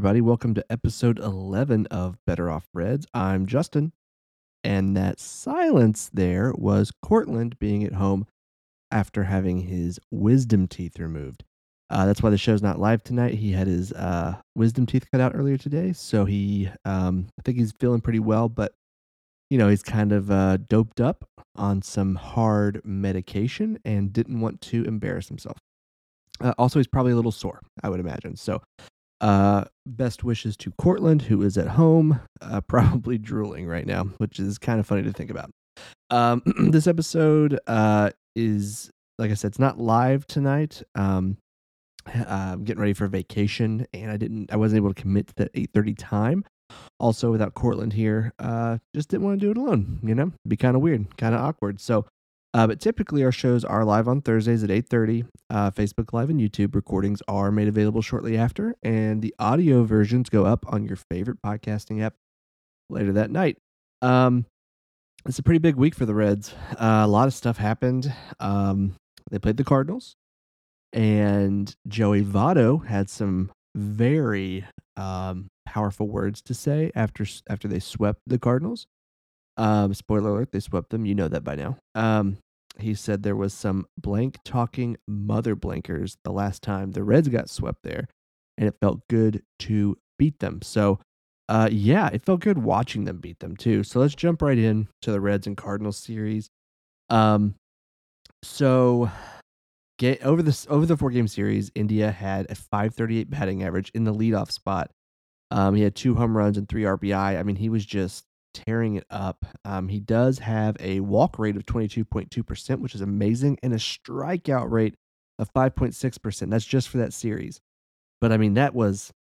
Everybody, welcome to episode 11 of Better Off Reds. I'm Justin, and that silence there was Cortland being at home after having his wisdom teeth removed. Uh, that's why the show's not live tonight. He had his uh, wisdom teeth cut out earlier today, so he, um, I think he's feeling pretty well, but you know, he's kind of uh, doped up on some hard medication and didn't want to embarrass himself. Uh, also, he's probably a little sore, I would imagine. So, uh, best wishes to Cortland, who is at home, uh, probably drooling right now, which is kind of funny to think about. Um, this episode uh, is, like I said, it's not live tonight. Um, I'm getting ready for vacation, and I didn't, I wasn't able to commit to that 8:30 time. Also, without Cortland here, uh, just didn't want to do it alone. You know, be kind of weird, kind of awkward. So uh, but typically, our shows are live on Thursdays at 8.30. Uh, Facebook Live and YouTube recordings are made available shortly after, and the audio versions go up on your favorite podcasting app later that night. Um, it's a pretty big week for the Reds. Uh, a lot of stuff happened. Um, they played the Cardinals, and Joey Votto had some very um, powerful words to say after after they swept the Cardinals. Um, spoiler alert, they swept them. You know that by now. Um, he said there was some blank talking mother blankers the last time the Reds got swept there, and it felt good to beat them. So, uh, yeah, it felt good watching them beat them too. So let's jump right in to the Reds and Cardinals series. Um, so get over this over the four game series, India had a 538 batting average in the leadoff spot. Um, he had two home runs and three RBI. I mean, he was just tearing it up. Um, he does have a walk rate of 22.2%, which is amazing, and a strikeout rate of 5.6%. That's just for that series. But I mean, that was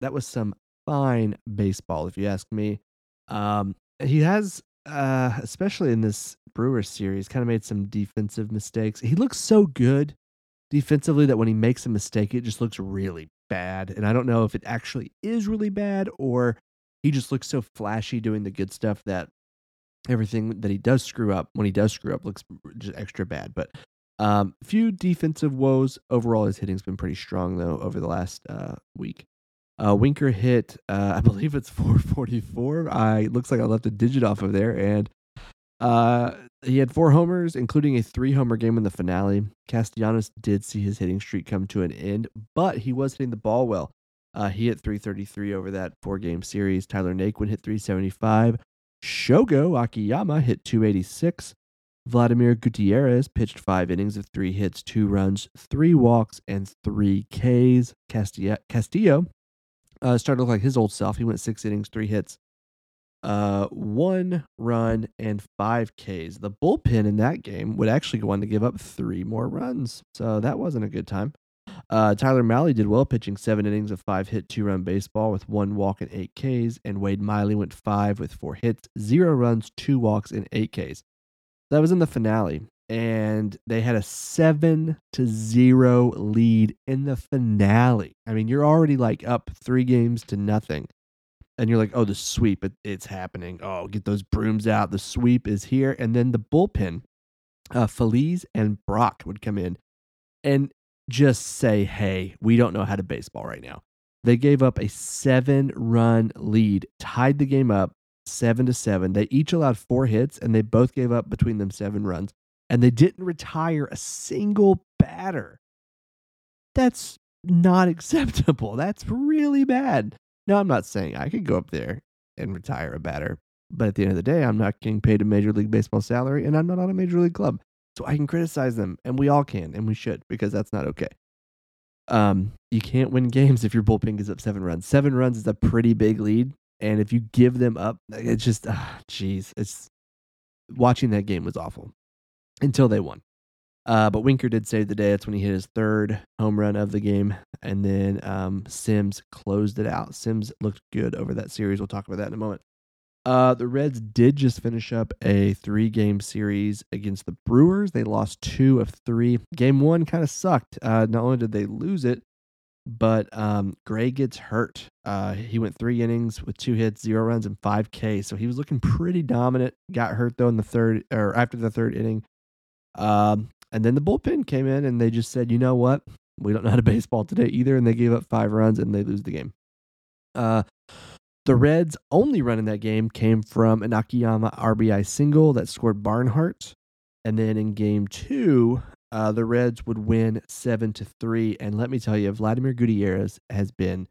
that was some fine baseball, if you ask me. Um, he has, uh, especially in this Brewers series, kind of made some defensive mistakes. He looks so good defensively that when he makes a mistake, it just looks really bad. And I don't know if it actually is really bad or he just looks so flashy doing the good stuff that everything that he does screw up when he does screw up looks just extra bad. But um, few defensive woes overall. His hitting's been pretty strong though over the last uh, week. Uh, Winker hit, uh, I believe it's 444. I looks like I left a digit off of there, and uh, he had four homers, including a three homer game in the finale. Castellanos did see his hitting streak come to an end, but he was hitting the ball well. Uh, he hit 333 over that four game series. Tyler Naquin hit 375. Shogo Akiyama hit 286. Vladimir Gutierrez pitched five innings of three hits, two runs, three walks, and three Ks. Castillo uh, started to look like his old self. He went six innings, three hits, uh, one run, and five Ks. The bullpen in that game would actually go on to give up three more runs. So that wasn't a good time. Uh, Tyler Mahle did well, pitching seven innings of five hit, two run baseball with one walk and eight Ks. And Wade Miley went five with four hits, zero runs, two walks, and eight Ks. That was in the finale. And they had a seven to zero lead in the finale. I mean, you're already like up three games to nothing. And you're like, oh, the sweep, it, it's happening. Oh, get those brooms out. The sweep is here. And then the bullpen, uh, Feliz and Brach would come in. And just say, hey, we don't know how to baseball right now. They gave up a seven run lead, tied the game up seven to seven. They each allowed four hits and they both gave up between them seven runs. And they didn't retire a single batter. That's not acceptable. That's really bad. Now, I'm not saying I could go up there and retire a batter, but at the end of the day, I'm not getting paid a Major League Baseball salary and I'm not on a Major League club. So I can criticize them, and we all can, and we should, because that's not okay. Um, you can't win games if your bullpen gives up seven runs. Seven runs is a pretty big lead, and if you give them up, it's just, ah, jeez, it's watching that game was awful until they won. Uh, but Winker did save the day. That's when he hit his third home run of the game. And then um, Sims closed it out. Sims looked good over that series. We'll talk about that in a moment. Uh, the Reds did just finish up a three game series against the Brewers. They lost two of three. Game one kind of sucked. Uh, not only did they lose it, but um, Gray gets hurt. Uh, he went three innings with two hits, zero runs, and five K. So he was looking pretty dominant. Got hurt though in the third or after the third inning. Um, and then the bullpen came in and they just said, you know what? We don't know how to baseball today either. And they gave up five runs and they lose the game. Uh, the Reds' only run in that game came from an Akiyama RBI single that scored Barnhart. And then in game two, uh, the Reds would win seven to three. And let me tell you, Vladimir Gutierrez has been,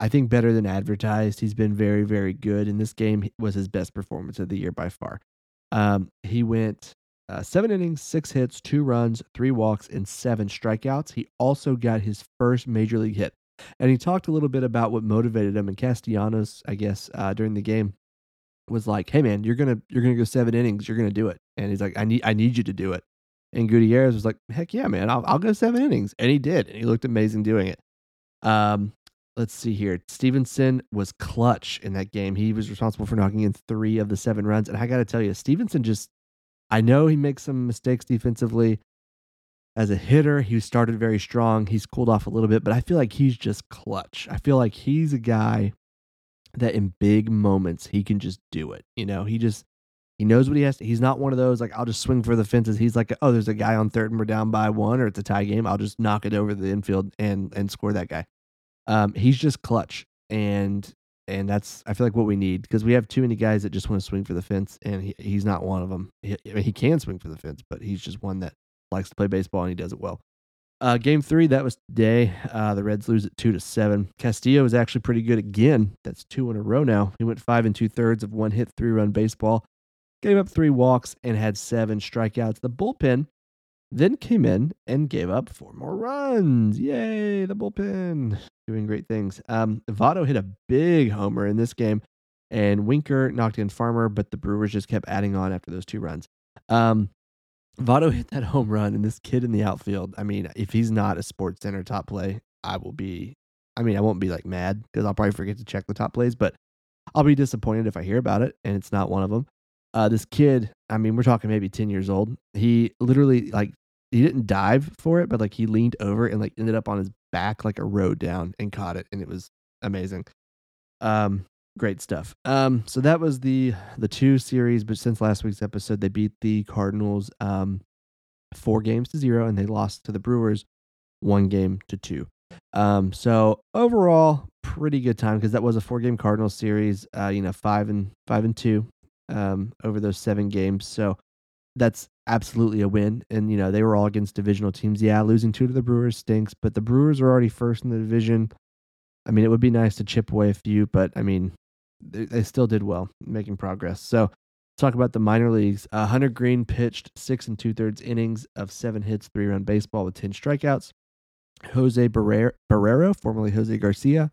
I think, better than advertised. He's been very, very good. And this game was his best performance of the year by far. Um, he went uh, seven innings, six hits, two runs, three walks, and seven strikeouts. He also got his first major league hit. And he talked a little bit about what motivated him. And Castellanos, I guess, uh, during the game, was like, "Hey, man, you're gonna you're gonna go seven innings. You're gonna do it." And he's like, "I need I need you to do it." And Gutierrez was like, "Heck yeah, man, I'll I'll go seven innings," and he did, and he looked amazing doing it. Um, let's see here. Stevenson was clutch in that game. He was responsible for knocking in three of the seven runs. And I got to tell you, Stevenson just, I know he makes some mistakes defensively. As a hitter, he started very strong. He's cooled off a little bit, but I feel like he's just clutch. I feel like he's a guy that in big moments he can just do it. You know, he just he knows what he has to. He's not one of those like I'll just swing for the fences. He's like, oh, there's a guy on third and we're down by one, or it's a tie game. I'll just knock it over the infield and and score that guy. Um, he's just clutch, and and that's I feel like what we need because we have too many guys that just want to swing for the fence, and he, he's not one of them. He, I mean, he can swing for the fence, but he's just one that likes to play baseball and he does it well. Uh, game three, that was today. Uh, the Reds lose it two to seven. Castillo is actually pretty good again. That's two in a row now. He went five and two thirds of one hit, three run baseball, gave up three walks, and had seven strikeouts. The bullpen then came in and gave up four more runs. Yay, the bullpen doing great things. Um, Votto hit a big homer in this game, and Winker knocked in Farmer, but the Brewers just kept adding on after those two runs. Um, Votto hit that home run, and this kid in the outfield. I mean, if he's not a Sports Center top play, I will be. I mean, I won't be like mad because I'll probably forget to check the top plays, but I'll be disappointed if I hear about it and it's not one of them. Uh, this kid, I mean, we're talking maybe 10 years old. He literally, like, he didn't dive for it, but like he leaned over and like ended up on his back like a road down and caught it. And it was amazing. Um, great stuff. Um, so that was the the two series, but since last week's episode, they beat the Cardinals um four games to zero, and they lost to the Brewers one game to two. Um, so overall, pretty good time because that was a four game Cardinals series. Uh, you know, five and five and two um over those seven games. So that's absolutely a win. And you know, they were all against divisional teams. Yeah, losing two to the Brewers stinks, but the Brewers are already first in the division. I mean, it would be nice to chip away a few, but I mean, they, still did well, making progress. So, talk about the minor leagues. Uh, Hunter Greene pitched six and two thirds innings of seven hits, three run baseball with 10 strikeouts. Jose Barrero, formerly Jose Garcia,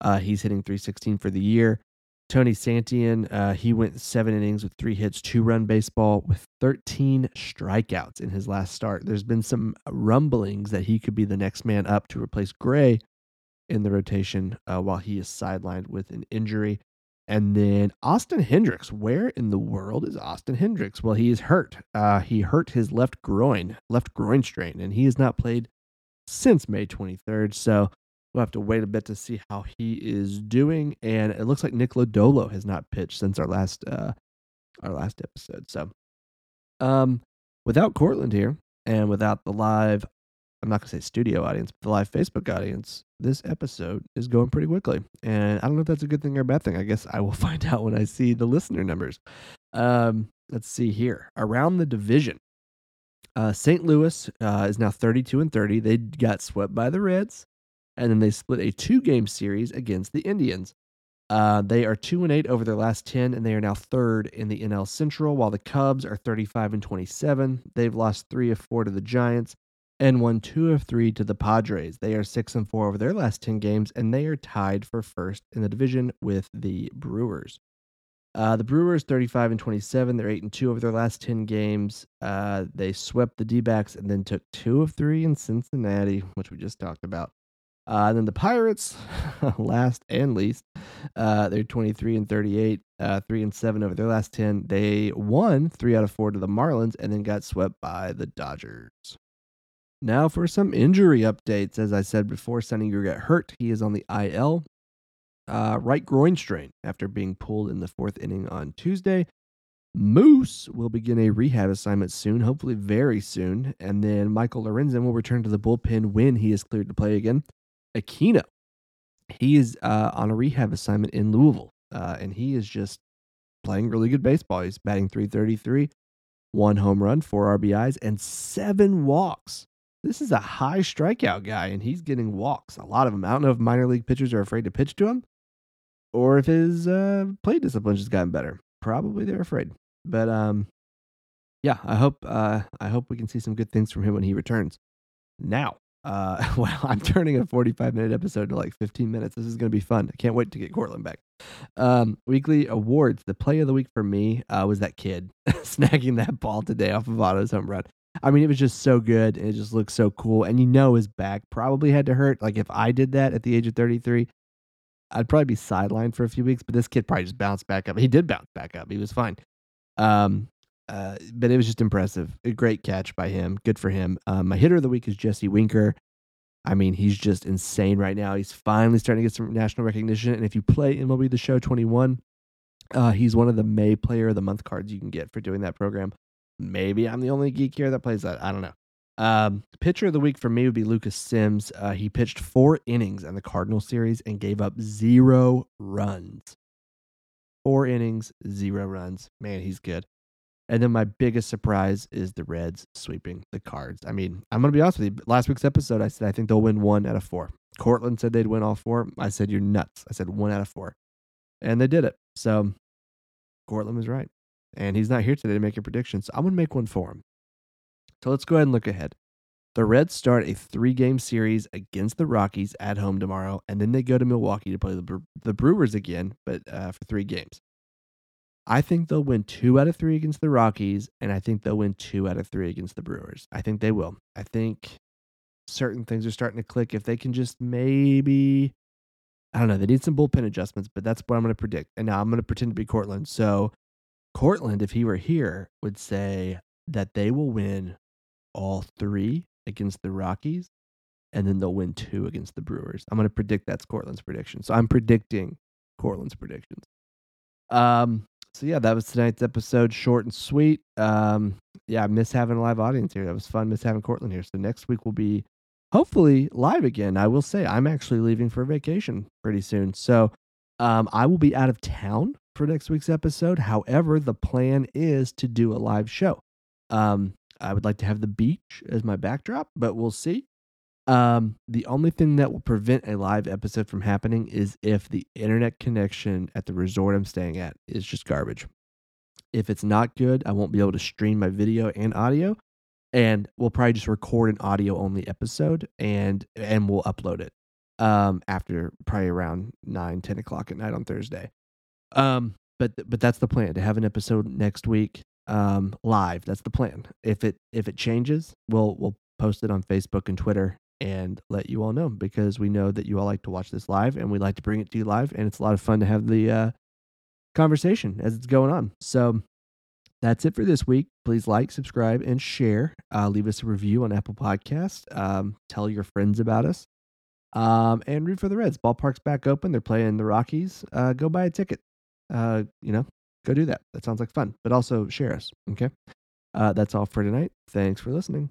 uh, he's hitting 316 for the year. Tony Santillan, uh, he went seven innings with three hits, two run baseball with 13 strikeouts in his last start. There's been some rumblings that he could be the next man up to replace Gray in the rotation uh, while he is sidelined with an injury. And then Austin Hendrix. Where in the world is Austin Hendrix? Well, he is hurt. Uh, he hurt his left groin, left groin strain, and he has not played since May 23rd. So we'll have to wait a bit to see how he is doing. And it looks like Nick Lodolo has not pitched since our last uh, our last episode. So, um, without Cortland here and without the live I'm not going to say studio audience, but the live Facebook audience, this episode is going pretty quickly. And I don't know if that's a good thing or a bad thing. I guess I will find out when I see the listener numbers. Um, let's see here. Around the division, uh, St. Louis uh, is now 32 and 30. They got swept by the Reds, and then they split a two game series against the Indians. Uh, they are two and eight over their last ten, and they are now third in the NL Central. While the Cubs are thirty-five and twenty-seven, they've lost three of four to the Giants and won two of three to the Padres. They are six and four over their last 10 games, and they are tied for first in the division with the Brewers. Uh, the Brewers 35 and 27. They're 8 and 2 over their last 10 games. Uh, they swept the D backs and then took two of three in Cincinnati, which we just talked about. Uh, and then the Pirates, last and least, uh, they're 23 and 38, uh, 3 and 7 over their last 10. They won three out of four to the Marlins and then got swept by the Dodgers. Now for some injury updates. As I said before, Gray got hurt. He is on the IL. Uh, right groin strain after being pulled in the fourth inning on Tuesday. Moose will begin a rehab assignment soon, hopefully very soon. And then Michael Lorenzen will return to the bullpen when he is cleared to play again. Aquino he is uh, on a rehab assignment in Louisville, uh, and he is just playing really good baseball. He's batting 333, one home run, four RBIs, and seven walks. This is a high strikeout guy, and he's getting walks, a lot of them. I don't know if minor league pitchers are afraid to pitch to him or if his uh, play discipline has gotten better. Probably they're afraid. But um, yeah, I hope uh, I hope we can see some good things from him when he returns. Now, uh, well, I'm turning a 45 minute episode to like 15 minutes. This is going to be fun. I can't wait to get Courtland back. Um, weekly awards. The play of the week for me uh, was that kid snagging that ball today off of Votto's home run. I mean, it was just so good. It just looks so cool. And you know, his back probably had to hurt. Like, if I did that at the age of 33, I'd probably be sidelined for a few weeks, but this kid probably just bounced back up. He did bounce back up. He was fine. Um, uh, but it was just impressive. A great catch by him. Good for him. Um, my hitter of the week is Jesse Winker. I mean, he's just insane right now. He's finally starting to get some national recognition. And if you play MLB The Show 21, uh, he's one of the May Player of the Month cards you can get for doing that program. Maybe I'm the only geek here that plays that. I don't know. Um, pitcher of the week for me would be Lucas Sims. Uh, he pitched four innings in the Cardinal series and gave up zero runs. Four innings, zero runs. Man, he's good. And then my biggest surprise is the Reds sweeping the Cards. I mean, I'm going to be honest with you. Last week's episode, I said I think they'll win one out of four. Courtland said they'd win all four. I said, You're nuts. I said one out of four. And they did it. So Courtland was right. And he's not here today to make a prediction. So I'm going to make one for him. So let's go ahead and look ahead. The Reds start a three game series against the Rockies at home tomorrow. And then they go to Milwaukee to play the, the Brewers again, but uh, for three games. I think they'll win two out of three against the Rockies, and I think they'll win two out of three against the Brewers. I think they will. I think certain things are starting to click. If they can just maybe, I don't know, they need some bullpen adjustments, but that's what I'm going to predict. And now I'm going to pretend to be Courtland. So, Courtland, if he were here, would say that they will win all three against the Rockies, and then they'll win two against the Brewers. I'm going to predict that's Courtland's prediction. So, I'm predicting Courtland's predictions. Um, so yeah, that was tonight's episode, short and sweet. Um, yeah, I miss having a live audience here. That was fun. Miss having Courtland here. So next week will be hopefully live again. I will say I'm actually leaving for vacation pretty soon, so um, I will be out of town for next week's episode. However, the plan is to do a live show. Um, I would like to have the beach as my backdrop, but we'll see. Um, the only thing that will prevent a live episode from happening is if the internet connection at the resort I'm staying at is just garbage. If it's not good, I won't be able to stream my video and audio, and we'll probably just record an audio only episode and and we'll upload it um after probably around 9 10 o'clock at night on thursday um but but that's the plan to have an episode next week um live. That's the plan. If it if it changes we'll we'll post it on facebook and twitter and let you all know because we know that you all like to watch this live and we like to bring it to you live and it's a lot of fun to have the uh, conversation as it's going on. So that's it for this week. Please like subscribe and share. Uh, leave us a review on apple podcast um, tell your friends about us. Um, and root for the reds. Ballpark's back open. They're playing the rockies. Uh, go buy a ticket uh, you know go do that. That sounds like fun. But also share us okay? Uh, that's all for tonight. Thanks for listening